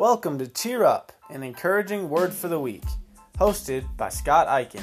Welcome to Cheer Up, an encouraging word for the week, hosted by Scott Eichen.